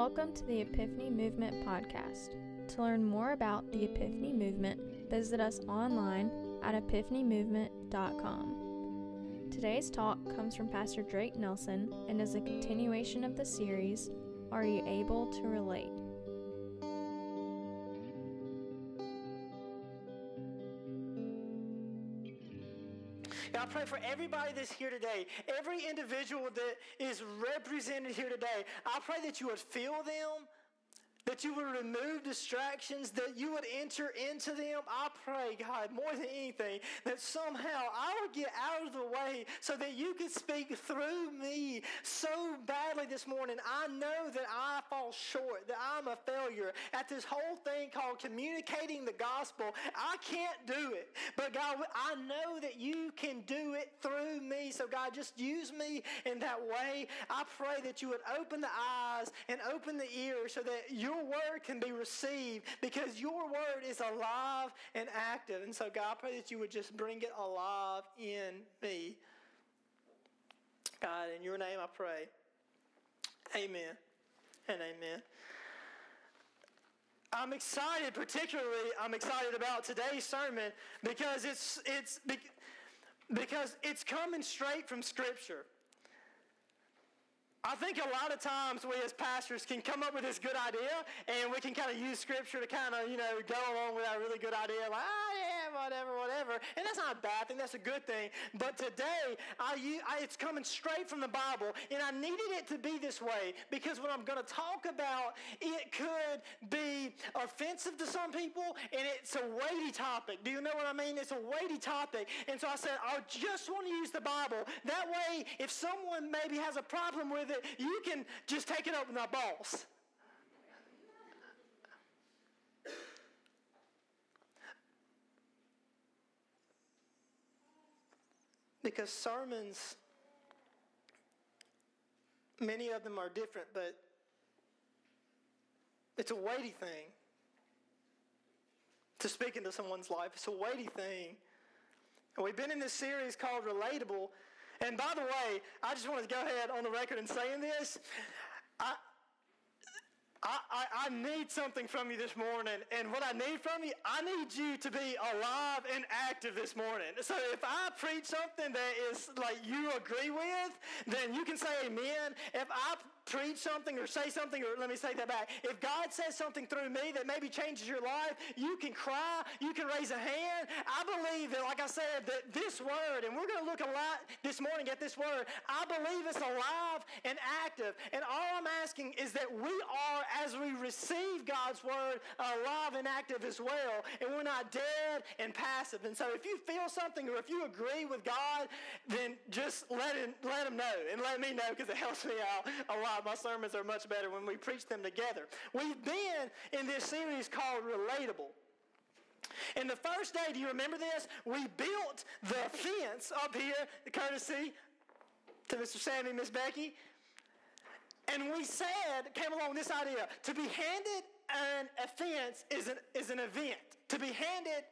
Welcome to the Epiphany Movement podcast. To learn more about the Epiphany Movement, visit us online at epiphanymovement.com. Today's talk comes from Pastor Drake Nelson and is a continuation of the series Are You Able to Relate? Pray for everybody that's here today, every individual that is represented here today. I pray that you would feel them, that you would remove distractions, that you would enter into them. I pray, God, more than anything, that somehow I would get out of the way so that you could speak through me so badly this morning. I know that I fall short, that I'm a failure at this whole thing called communicating the gospel. I can't do it. But God, I know that you can do it through me. So, God, just use me in that way. I pray that you would open the eyes and open the ears so that your word can be received because your word is alive and active. And so, God, I pray that you would just bring it alive in me. God, in your name I pray. Amen and amen. I'm excited, particularly, I'm excited about today's sermon because it's, it's, because it's coming straight from Scripture. I think a lot of times we as pastors can come up with this good idea and we can kind of use scripture to kind of, you know, go along with that really good idea, like, ah, yeah, whatever, whatever. And that's not a bad thing, that's a good thing. But today, I, I, it's coming straight from the Bible, and I needed it to be this way because what I'm going to talk about, it could be offensive to some people, and it's a weighty topic. Do you know what I mean? It's a weighty topic. And so I said, I just want to use the Bible. That way, if someone maybe has a problem with it, you can just take it up with my boss. Because sermons, many of them are different, but it's a weighty thing to speak into someone's life. It's a weighty thing. And we've been in this series called Relatable, and by the way, I just want to go ahead on the record and saying this. I, I, I, need something from you this morning. And what I need from you, I need you to be alive and active this morning. So if I preach something that is like you agree with, then you can say amen. If I preach something or say something, or let me say that back. If God says something through me that maybe changes your life, you can cry, you can raise a hand. I believe that, like I said, that this word, and we're going to look a lot this morning at this word, I believe it's alive and active. And all I'm asking is that we are, as we receive God's word, alive and active as well, and we're not dead and passive. And so if you feel something or if you agree with God, then just let him, let him know and let me know because it helps me out a lot my sermons are much better when we preach them together. We've been in this series called Relatable. And the first day, do you remember this? We built the fence up here, courtesy to Mr. Sammy and Miss Becky. And we said, came along this idea, to be handed an offense is an, is an event. To be handed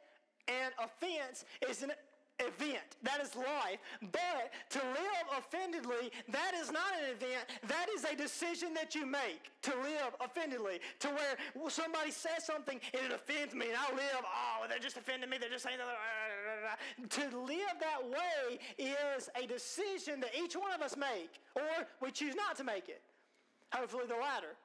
an offense is an event. That is life. But to live offendedly, that is not an event. That is a decision that you make to live offendedly. To where somebody says something and it offends me, and I live, oh, they're just offending me. They're just saying. To live that way is a decision that each one of us make, or we choose not to make it. Hopefully, the latter.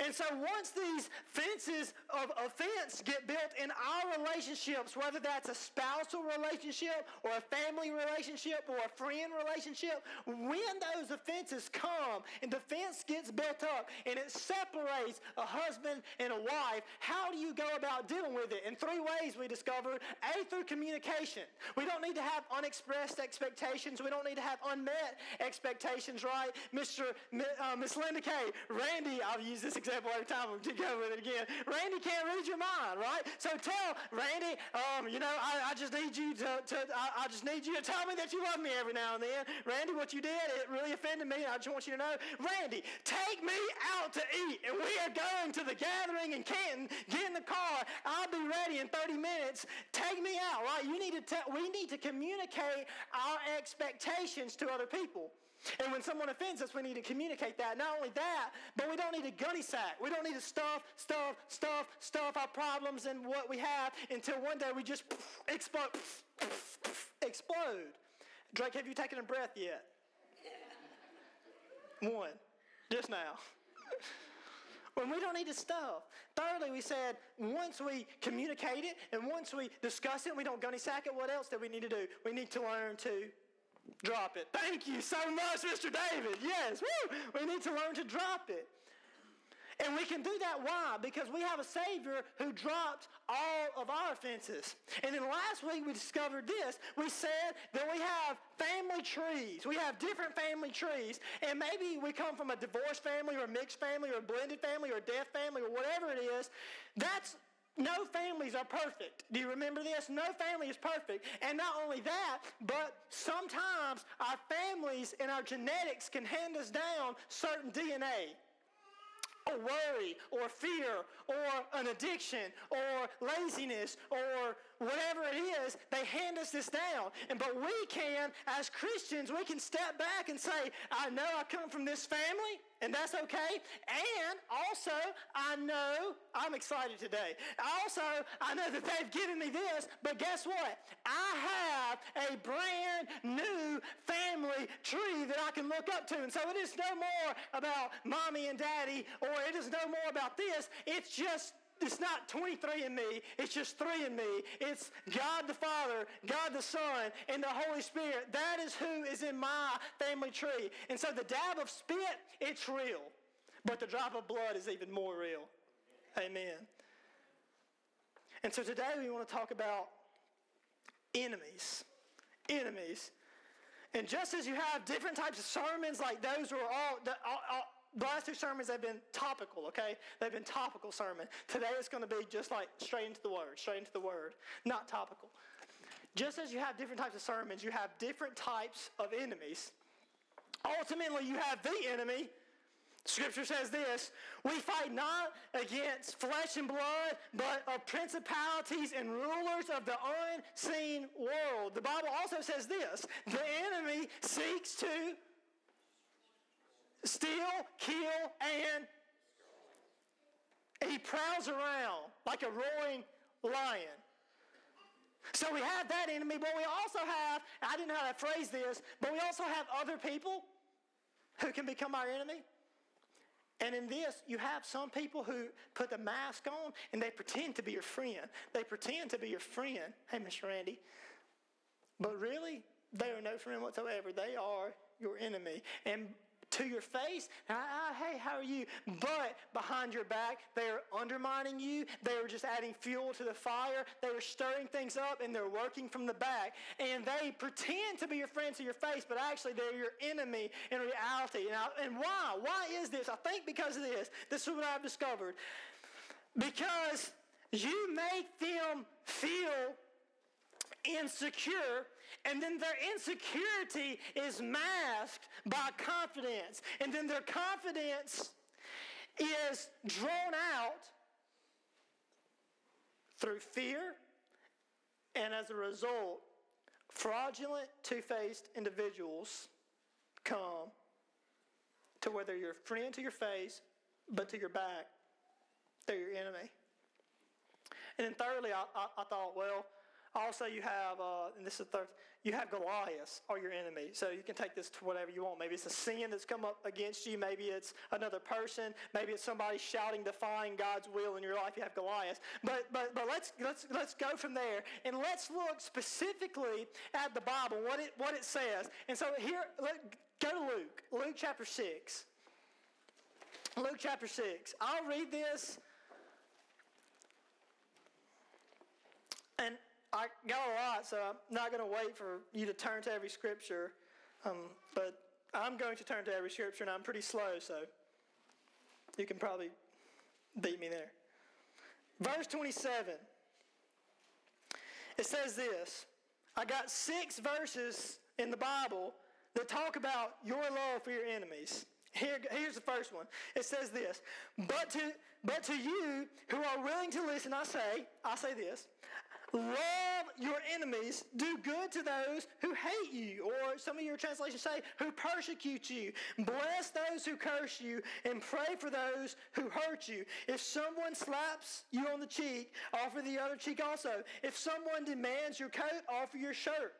And so once these fences of offense get built in our relationships, whether that's a spousal relationship or a family relationship or a friend relationship, when those offenses come and the fence gets built up and it separates a husband and a wife, how do you go about dealing with it? In three ways we discovered. A, through communication. We don't need to have unexpressed expectations. We don't need to have unmet expectations, right? Mr. Uh, Miss Linda Kay, Randy, I've used this example every time to go with it again. Randy can't read your mind, right? So tell Randy, um, you know, I, I, just need you to, to I, I, just need you to tell me that you love me every now and then. Randy, what you did, it really offended me. I just want you to know, Randy, take me out to eat, and we are going to the gathering in Canton. Get in the car. I'll be ready in 30 minutes. Take me out, right? You need to tell. We need to communicate our expectations to other people. And when someone offends us, we need to communicate that. Not only that, but we don't need to gunny sack. We don't need to stuff, stuff, stuff, stuff our problems and what we have until one day we just explode. explode. Drake, have you taken a breath yet? One. Just now. when we don't need to stuff. Thirdly, we said once we communicate it and once we discuss it, we don't gunny sack it, what else do we need to do? We need to learn to drop it. Thank you so much, Mr. David. Yes, woo! We need to learn to drop it. And we can do that why? Because we have a Savior who dropped all of our offenses. And then last week we discovered this. We said that we have family trees. We have different family trees. And maybe we come from a divorced family or a mixed family or a blended family or a deaf family or whatever it is. That's no families are perfect. Do you remember this? No family is perfect. And not only that, but sometimes our families and our genetics can hand us down certain DNA or worry or fear or an addiction or laziness or whatever it is, they hand us this down. And but we can, as Christians, we can step back and say, I know I come from this family, and that's okay. And also, I know I'm excited today. Also, I know that they've given me this, but guess what? I have a brand new family tree that I can look up to. And so it is no more about mommy and daddy, or it is no more about this. It's just it's not 23 in me, it's just three in me. It's God the Father, God the Son, and the Holy Spirit. That is who is in my family tree. And so the dab of spit, it's real. But the drop of blood is even more real. Amen. And so today we want to talk about enemies. Enemies. And just as you have different types of sermons like those who are all, all, all the last two sermons have been topical, okay? They've been topical sermons. Today it's going to be just like straight into the Word, straight into the Word, not topical. Just as you have different types of sermons, you have different types of enemies. Ultimately, you have the enemy. Scripture says this We fight not against flesh and blood, but of principalities and rulers of the unseen world. The Bible also says this The enemy seeks to steal, kill, and he prowls around like a roaring lion. So we have that enemy, but we also have, I didn't know how to phrase this, but we also have other people who can become our enemy. And in this, you have some people who put the mask on and they pretend to be your friend. They pretend to be your friend. Hey, Mr. Randy. But really, they are no friend whatsoever. They are your enemy. And to your face, hey, how are you? But behind your back, they're undermining you. They're just adding fuel to the fire. They're stirring things up and they're working from the back. And they pretend to be your friend to your face, but actually they're your enemy in reality. Now, and why? Why is this? I think because of this. This is what I've discovered. Because you make them feel insecure and then their insecurity is masked by confidence. And then their confidence is drawn out through fear. And as a result, fraudulent, two faced individuals come to whether you're a friend to your face, but to your back, they're your enemy. And then thirdly, I, I, I thought, well, also, you have, uh, and this is third, you have Goliath or your enemy. So you can take this to whatever you want. Maybe it's a sin that's come up against you. Maybe it's another person. Maybe it's somebody shouting, defying God's will in your life. You have Goliath. But but but let's let's let's go from there and let's look specifically at the Bible, what it what it says. And so here, let, go to Luke, Luke chapter six. Luke chapter six. I'll read this. And I got a lot, so I'm not going to wait for you to turn to every scripture. Um, but I'm going to turn to every scripture, and I'm pretty slow, so you can probably beat me there. Verse 27. It says this I got six verses in the Bible that talk about your love for your enemies. Here, here's the first one. It says this, but to, but to you who are willing to listen, I say, I say this, Love your enemies, do good to those who hate you, or some of your translations say, who persecute you. Bless those who curse you, and pray for those who hurt you. If someone slaps you on the cheek, offer the other cheek also. If someone demands your coat, offer your shirt.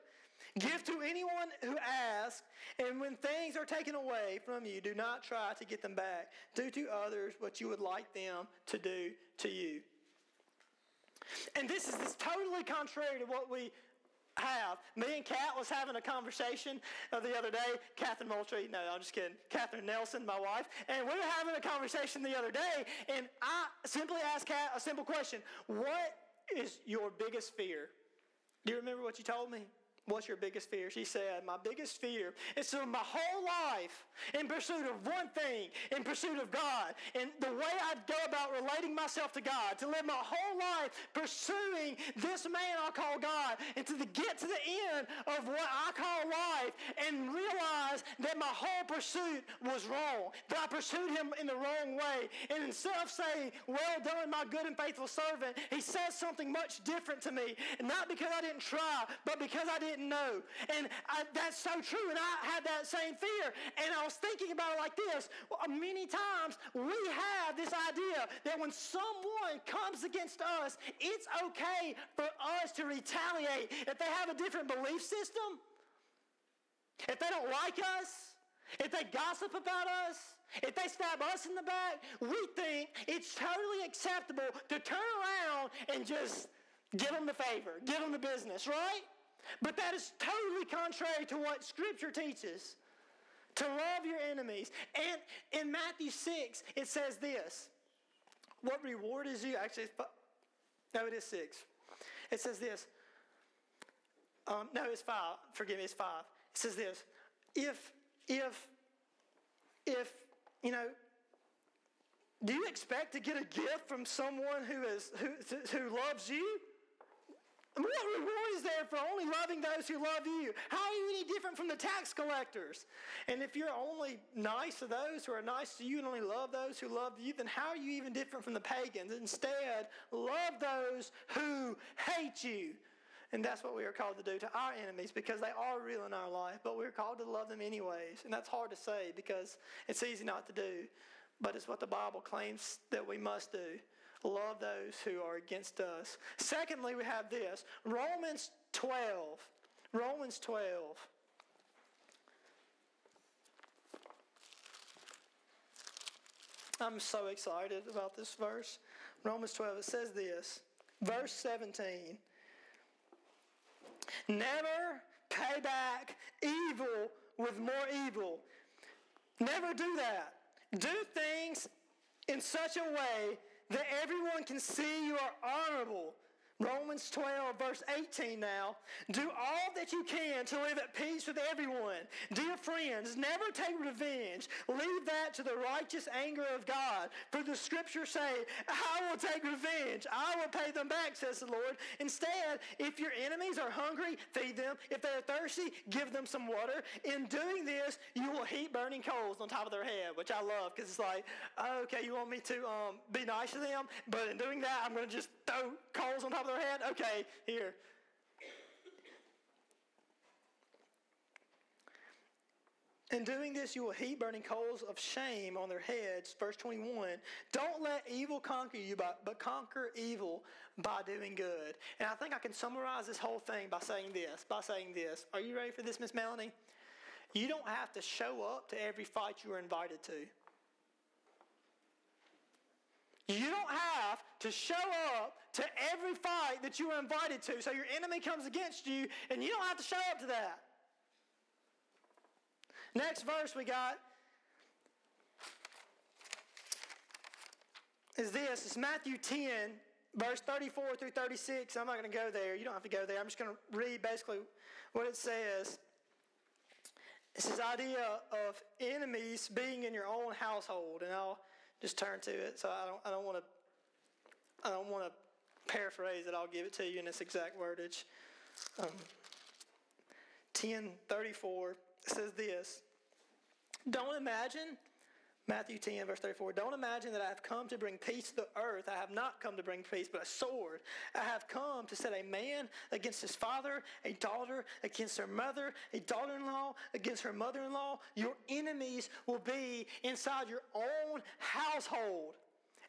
Give to anyone who asks, and when things are taken away from you, do not try to get them back. Do to others what you would like them to do to you. And this is this totally contrary to what we have. Me and Kat was having a conversation uh, the other day. Catherine Moultrie, no, I'm just kidding. Catherine Nelson, my wife, and we were having a conversation the other day, and I simply asked Kat a simple question: What is your biggest fear? Do you remember what you told me? What's your biggest fear? She said, My biggest fear is to live my whole life in pursuit of one thing, in pursuit of God. And the way I'd go about relating myself to God, to live my whole life pursuing this man I call God, and to get to the end of what I call life and realize that my whole pursuit was wrong, that I pursued him in the wrong way. And instead of saying, Well done, my good and faithful servant, he says something much different to me. Not because I didn't try, but because I didn't didn't know. And I, that's so true. And I had that same fear. And I was thinking about it like this. Many times we have this idea that when someone comes against us, it's okay for us to retaliate. If they have a different belief system, if they don't like us, if they gossip about us, if they stab us in the back, we think it's totally acceptable to turn around and just give them the favor, give them the business, right? But that is totally contrary to what Scripture teaches to love your enemies. And in Matthew 6, it says this What reward is you? Actually, no, it is 6. It says this. Um, no, it's 5. Forgive me, it's 5. It says this. If, if, if, you know, do you expect to get a gift from someone who, is, who, who loves you? What reward is there for only loving those who love you? How are you any different from the tax collectors? And if you're only nice to those who are nice to you and only love those who love you, then how are you even different from the pagans? Instead, love those who hate you. And that's what we are called to do to our enemies because they are real in our life, but we're called to love them anyways. And that's hard to say because it's easy not to do, but it's what the Bible claims that we must do love those who are against us. Secondly, we have this Romans 12. Romans 12. I'm so excited about this verse. Romans 12, it says this, verse 17 Never pay back evil with more evil. Never do that. Do things in such a way that everyone can see you are honorable Romans 12, verse 18 now. Do all that you can to live at peace with everyone. Dear friends, never take revenge. Leave that to the righteous anger of God. For the scriptures say, I will take revenge. I will pay them back, says the Lord. Instead, if your enemies are hungry, feed them. If they're thirsty, give them some water. In doing this, you will heap burning coals on top of their head, which I love because it's like, okay, you want me to um, be nice to them, but in doing that, I'm going to just throw coals on top of their head? Okay, here. In doing this, you will heap burning coals of shame on their heads. Verse 21. Don't let evil conquer you, but, conquer evil by doing good. And I think I can summarize this whole thing by saying this. By saying this. Are you ready for this, Miss Melanie? You don't have to show up to every fight you are invited to. You don't have to show up to every fight that you are invited to. So your enemy comes against you, and you don't have to show up to that. Next verse we got is this. It's Matthew 10, verse 34 through 36. I'm not going to go there. You don't have to go there. I'm just going to read basically what it says. It's this idea of enemies being in your own household. And I'll just turn to it. So I don't, I don't want to, I don't want to paraphrase it. I'll give it to you in its exact wordage. Um, 1034 says this Don't imagine Matthew 10, verse 34. Don't imagine that I have come to bring peace to the earth. I have not come to bring peace, but a sword. I have come to set a man against his father, a daughter against her mother, a daughter in law against her mother in law. Your enemies will be inside your own household.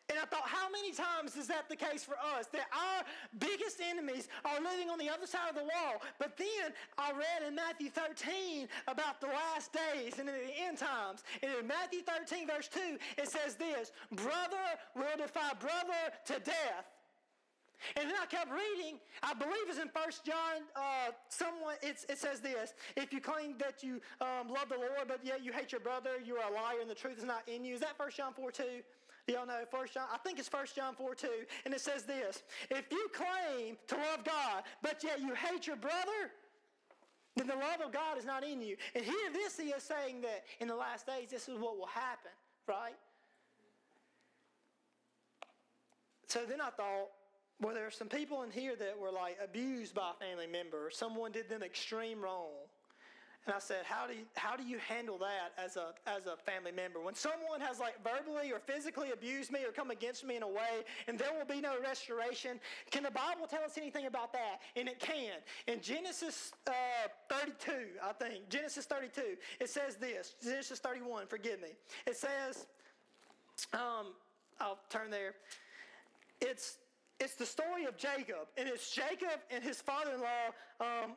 And I thought, how many times is that the case for us? That our biggest enemies are living on the other side of the wall. But then I read in Matthew 13 about the last days and the end times. And in Matthew 13, verse 2, it says this Brother will defy brother to death. And then I kept reading. I believe it's in First John. Uh, someone it says this: If you claim that you um, love the Lord, but yet you hate your brother, you are a liar, and the truth is not in you. Is that First John four two? Y'all know First John, I think it's First John 4 2, and it says this If you claim to love God, but yet you hate your brother, then the love of God is not in you. And here this he is saying that in the last days, this is what will happen, right? So then I thought, well, there are some people in here that were like abused by a family member, someone did them extreme wrong. And I said, how do you, how do you handle that as a, as a family member? When someone has like verbally or physically abused me or come against me in a way and there will be no restoration, can the Bible tell us anything about that? And it can. In Genesis uh, 32, I think, Genesis 32, it says this. Genesis 31, forgive me. It says, um, I'll turn there. It's, it's the story of Jacob, and it's Jacob and his father-in-law um,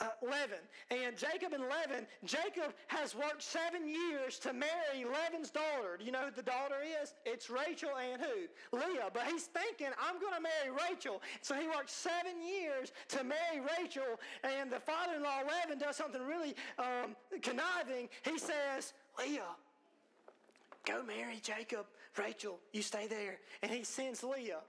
uh, Laban. And Jacob and Laban, Jacob has worked seven years to marry Laban's daughter. Do you know who the daughter is? It's Rachel and who? Leah. But he's thinking, I'm going to marry Rachel. So he worked seven years to marry Rachel. And the father in law, Laban, does something really um, conniving. He says, Leah, go marry Jacob. Rachel, you stay there. And he sends Leah.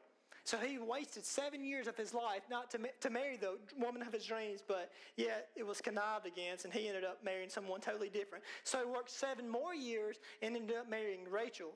So he wasted seven years of his life not to, to marry the woman of his dreams, but yet it was connived against, and he ended up marrying someone totally different. So he worked seven more years and ended up marrying Rachel.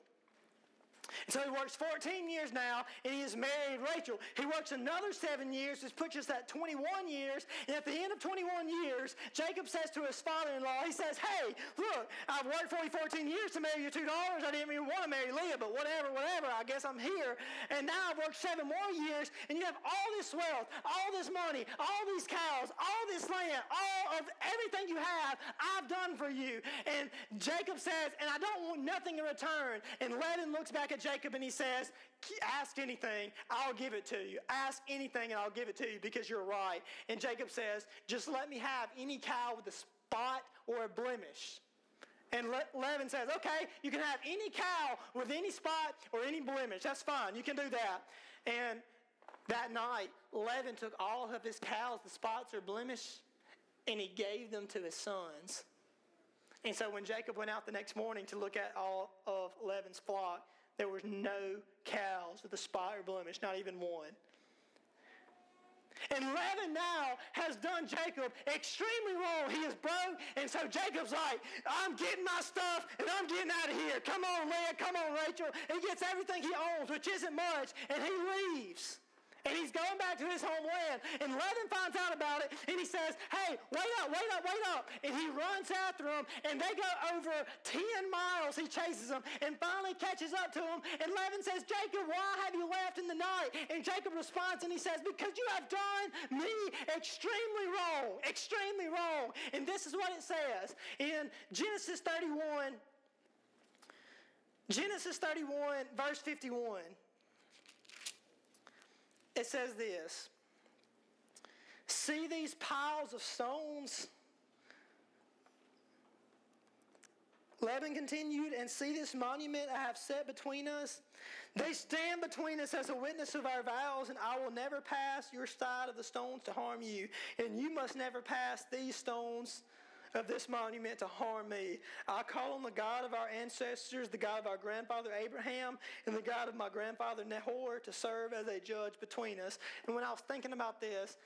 And so he works 14 years now, and he has married Rachel. He works another seven years, which puts us at 21 years. And at the end of 21 years, Jacob says to his father-in-law, he says, hey, look, I've worked for you 14 years to marry your two daughters. I didn't even want to marry Leah, but whatever, whatever, I guess I'm here. And now I've worked seven more years, and you have all this wealth, all this money, all these cows, all this land, all of everything you have, I've done for you. And Jacob says, and I don't want nothing in return. And Laban looks back at Jacob and he says, Ask anything, I'll give it to you. Ask anything and I'll give it to you because you're right. And Jacob says, Just let me have any cow with a spot or a blemish. And Le- Laban says, Okay, you can have any cow with any spot or any blemish. That's fine. You can do that. And that night, Laban took all of his cows, the spots or blemish, and he gave them to his sons. And so when Jacob went out the next morning to look at all of Laban's flock, there was no cows with a spot or blemish, not even one. And Laban now has done Jacob extremely wrong. He is broke, and so Jacob's like, I'm getting my stuff and I'm getting out of here. Come on, Leah, come on, Rachel. He gets everything he owns, which isn't much, and he leaves. And he's going back to his homeland. And Laban finds out about it and he says, Hey, wait up, wait up, wait up. And he runs after them and they go over 10 miles. He chases them and finally catches up to them. And Laban says, Jacob, why have you left in the night? And Jacob responds and he says, Because you have done me extremely wrong, extremely wrong. And this is what it says in Genesis 31. Genesis 31, verse 51 it says this See these piles of stones? Laban continued, and see this monument I have set between us? They stand between us as a witness of our vows, and I will never pass your side of the stones to harm you, and you must never pass these stones of this monument to harm me. I call on the God of our ancestors, the God of our grandfather Abraham, and the God of my grandfather Nahor to serve as a judge between us. And when I was thinking about this,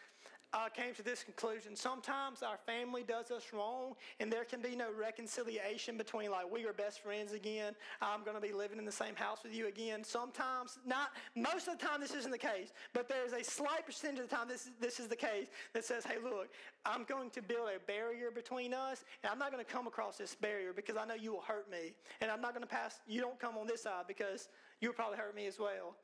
I came to this conclusion. Sometimes our family does us wrong, and there can be no reconciliation between, like, we are best friends again. I'm going to be living in the same house with you again. Sometimes, not most of the time, this isn't the case, but there's a slight percentage of the time this, this is the case that says, hey, look, I'm going to build a barrier between us, and I'm not going to come across this barrier because I know you will hurt me. And I'm not going to pass, you don't come on this side because you'll probably hurt me as well.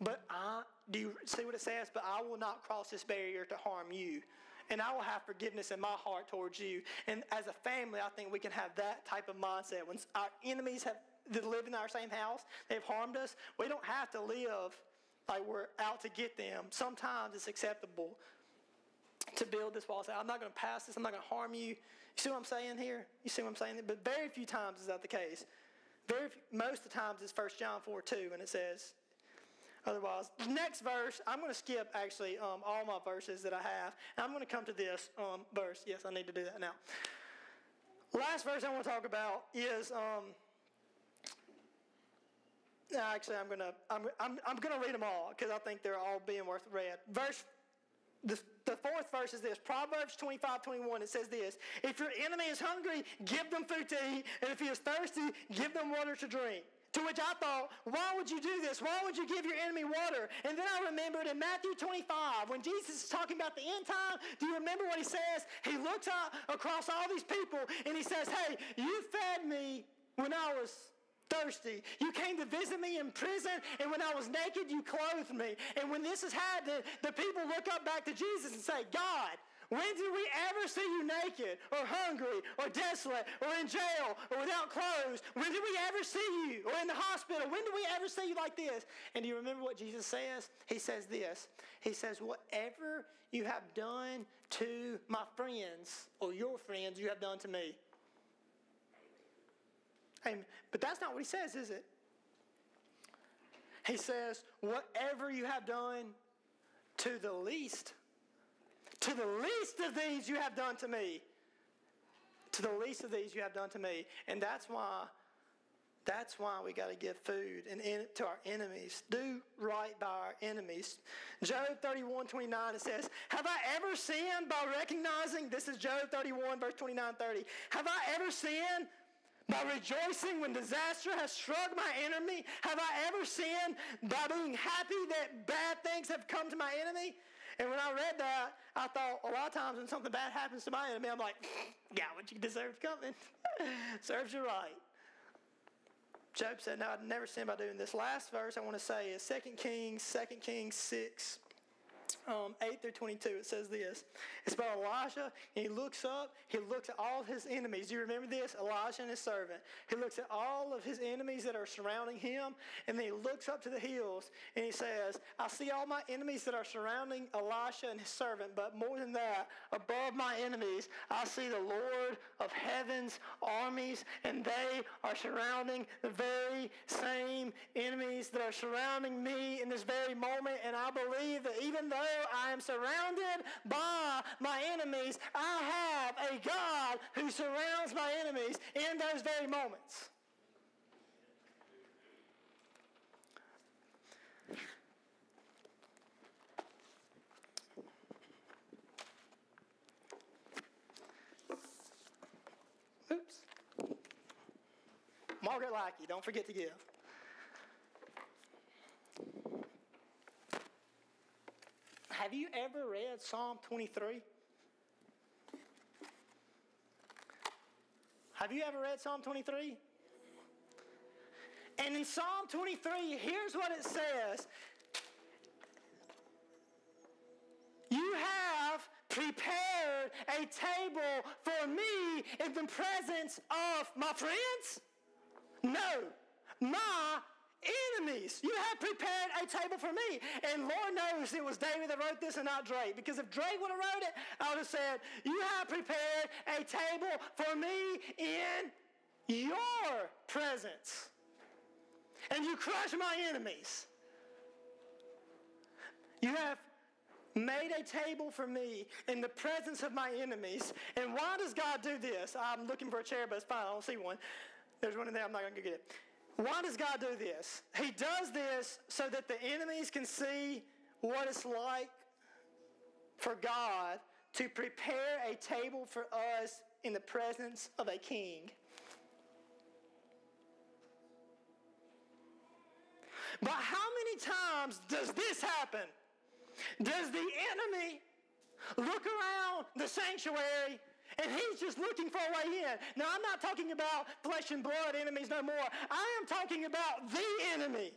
But I, do you see what it says? But I will not cross this barrier to harm you. And I will have forgiveness in my heart towards you. And as a family, I think we can have that type of mindset. When our enemies have that live in our same house, they've harmed us, we don't have to live like we're out to get them. Sometimes it's acceptable to build this wall. Say, I'm not going to pass this. I'm not going to harm you. You see what I'm saying here? You see what I'm saying? But very few times is that the case. Very few, most of the times it's 1 John 4 2, and it says, Otherwise, the next verse, I'm going to skip actually um, all my verses that I have. I'm going to come to this um, verse. Yes, I need to do that now. Last verse I want to talk about is. Um, actually, I'm going to I'm, I'm, I'm to read them all because I think they're all being worth read. Verse the, the fourth verse is this Proverbs 25 21. It says this If your enemy is hungry, give them food to eat, and if he is thirsty, give them water to drink. To which I thought, why would you do this? Why would you give your enemy water? And then I remembered in Matthew 25, when Jesus is talking about the end time, do you remember what he says? He looks up across all these people and he says, Hey, you fed me when I was thirsty. You came to visit me in prison, and when I was naked, you clothed me. And when this has happened, the people look up back to Jesus and say, God, when did we ever see you naked or hungry or desolate or in jail or without clothes? When did we ever see you or in the hospital? When did we ever see you like this? And do you remember what Jesus says? He says this. He says, Whatever you have done to my friends or your friends, you have done to me. Amen. But that's not what he says, is it? He says, Whatever you have done to the least to the least of these you have done to me. To the least of these you have done to me. And that's why that's why we got to give food and in, to our enemies. Do right by our enemies. Job 31, 29, it says, Have I ever sinned by recognizing, this is Job 31, verse 29, 30. Have I ever sinned by rejoicing when disaster has struck my enemy? Have I ever sinned by being happy that bad things have come to my enemy? And when I read that, I thought a lot of times when something bad happens to my enemy, I'm like, yeah, what you deserve coming. Serves you right. Job said, No, I'd never sin by doing this. Last verse I want to say is 2 Kings, 2 Kings 6, um, 8 through 22, it says this. It's about Elijah, and he looks up, he looks at all his enemies. Do you remember this? Elijah and his servant. He looks at all of his enemies that are surrounding him, and then he looks up to the hills, and he says, I see all my enemies that are surrounding Elisha and his servant, but more than that, above my enemies, I see the Lord of heaven's armies, and they are surrounding the very same enemies that are surrounding me in this very moment, and I believe that even though though I am surrounded by my enemies, I have a God who surrounds my enemies in those very moments. Oops. Margaret Lackey, don't forget to give. Have you ever read Psalm 23? Have you ever read Psalm 23? And in Psalm 23, here's what it says You have prepared a table for me in the presence of my friends? No, my enemies. You have prepared a table for me. And Lord knows it was David that wrote this and not Drake. Because if Drake would have wrote it, I would have said, You have prepared a table for me in your presence. And you crush my enemies. You have made a table for me in the presence of my enemies. And why does God do this? I'm looking for a chair, but it's fine. I don't see one. There's one in there. I'm not going to get it. Why does God do this? He does this so that the enemies can see what it's like for God to prepare a table for us in the presence of a king. But how many times does this happen? Does the enemy look around the sanctuary and he's just looking for a way in? Now, I'm not talking about flesh and blood enemies no more. I am talking about the enemy.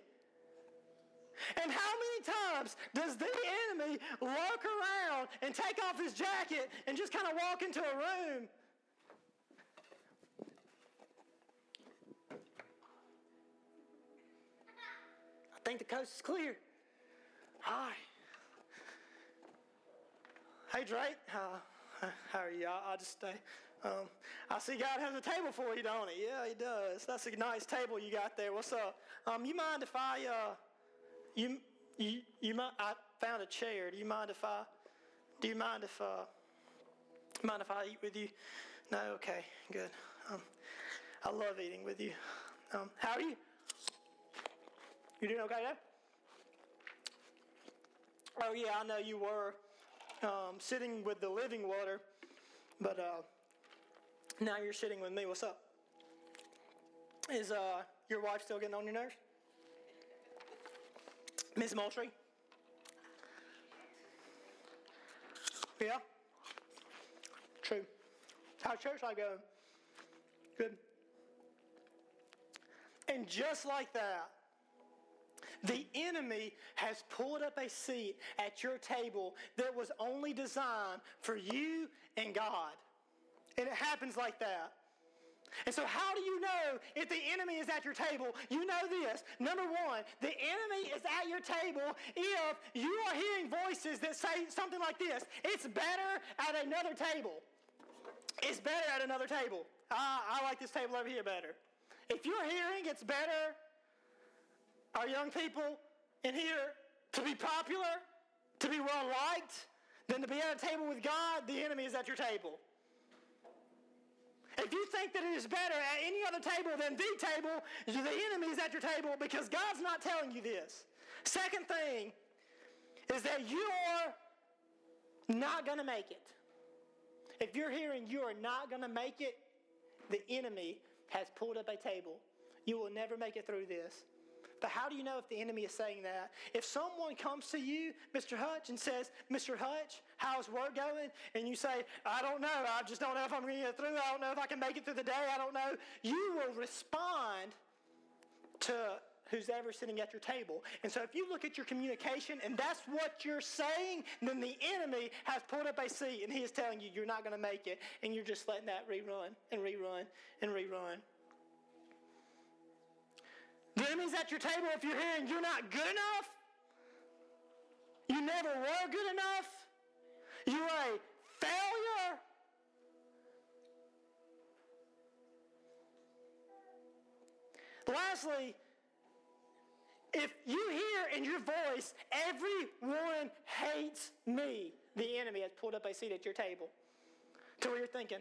And how many times does the enemy lurk around and take off his jacket and just kind of walk into a room? I think the coast is clear. Hi. Hey, Drake. Uh, how are you? I'll, I'll just stay. Um, I see God has a table for you, don't he? Yeah, he does. That's a nice table you got there. What's up? Um, you mind if I, uh, you, you, you mind, I found a chair. Do you mind if I, do you mind if, uh, mind if I eat with you? No? Okay, good. Um, I love eating with you. Um, how are you? You doing okay there? Oh, yeah, I know you were um, sitting with the living water, but uh, now you're sitting with me. What's up? Is uh, your wife still getting on your nerves? Miss Moultrie? Yeah? True. How's church life going? Good. And just like that, the enemy has pulled up a seat at your table that was only designed for you and God. And it happens like that. And so, how do you know if the enemy is at your table? You know this. Number one, the enemy is at your table if you are hearing voices that say something like this It's better at another table. It's better at another table. I, I like this table over here better. If you're hearing it's better our young people in here to be popular, to be well liked, than to be at a table with God, the enemy is at your table. If you think that it is better at any other table than the table, the enemy is at your table because God's not telling you this. Second thing is that you are not going to make it. If you're hearing you are not going to make it, the enemy has pulled up a table. You will never make it through this. But how do you know if the enemy is saying that? If someone comes to you, Mr. Hutch, and says, Mr. Hutch, how's work going? And you say, I don't know. I just don't know if I'm going to get through. I don't know if I can make it through the day. I don't know. You will respond to who's ever sitting at your table. And so if you look at your communication and that's what you're saying, then the enemy has pulled up a seat and he is telling you you're not going to make it. And you're just letting that rerun and rerun and rerun. The enemy's at your table if you're hearing you're not good enough. You never were good enough. You're a failure. Lastly, if you hear in your voice, everyone hates me, the enemy has pulled up a seat at your table to where you're thinking,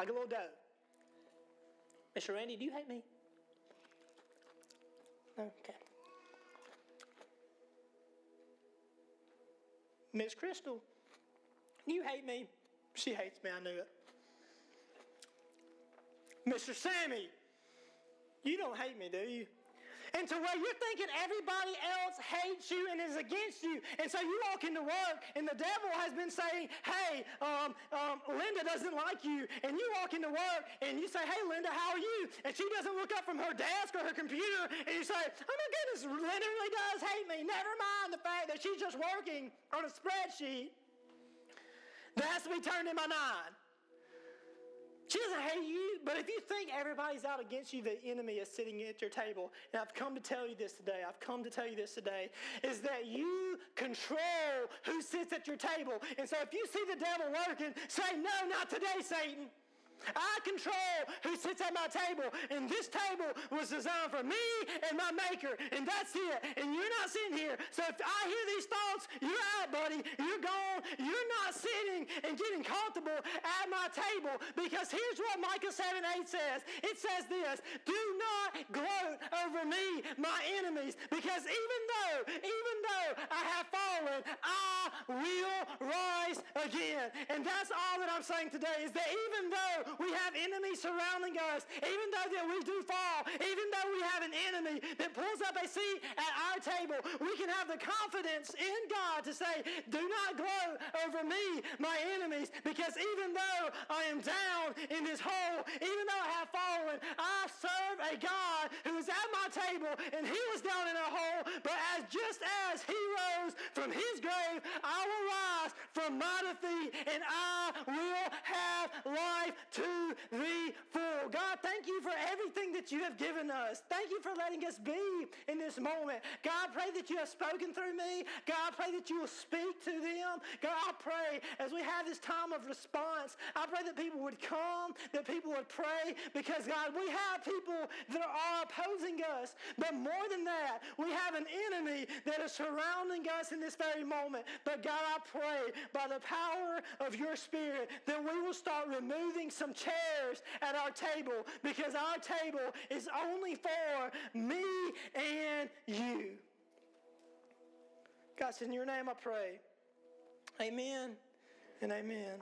I get a little dough. Mr. Randy, do you hate me? Okay. Miss Crystal, you hate me. She hates me, I knew it. Mr. Sammy, you don't hate me, do you? And to where you're thinking everybody else hates you and is against you. And so you walk into work and the devil has been saying, hey, um, um, Linda doesn't like you. And you walk into work and you say, hey, Linda, how are you? And she doesn't look up from her desk or her computer. And you say, oh my goodness, Linda really does hate me. Never mind the fact that she's just working on a spreadsheet that has to be turned in by nine. She doesn't hate you, but if you think everybody's out against you, the enemy is sitting at your table. And I've come to tell you this today. I've come to tell you this today is that you control who sits at your table. And so if you see the devil working, say, No, not today, Satan. I control who sits at my table, and this table was designed for me and my maker, and that's it. And you're not sitting here. So if I hear these thoughts, you're out, buddy. You're gone. You're not sitting and getting comfortable at my table because here's what Micah 7 8 says. It says this Do not gloat over me, my enemies, because even though, even though I have fallen, I will rise again. And that's all that I'm saying today is that even though we have enemies surrounding us, even though that we do fall, even though we have an enemy that pulls up a seat at our table, we can have the confidence in God to say, Do not gloat over me, my enemies, because even though I am down in this hole, even though I have fallen, I serve a God who is at my table and he was down in a hole, but as just as he rose from his grave, from and I will have life to the full. God, thank you for everything that you have given us. Thank you for letting us be in this moment. God, I pray that you have spoken through me. God, I pray that you will speak to them. God, I pray as we have this time of response, I pray that people would come, that people would pray, because God, we have people that are opposing us. But more than that, we have an enemy that is surrounding us in this very moment. But God, I pray by the power of your spirit then we will start removing some chairs at our table because our table is only for me and you. God, in your name I pray. Amen and amen.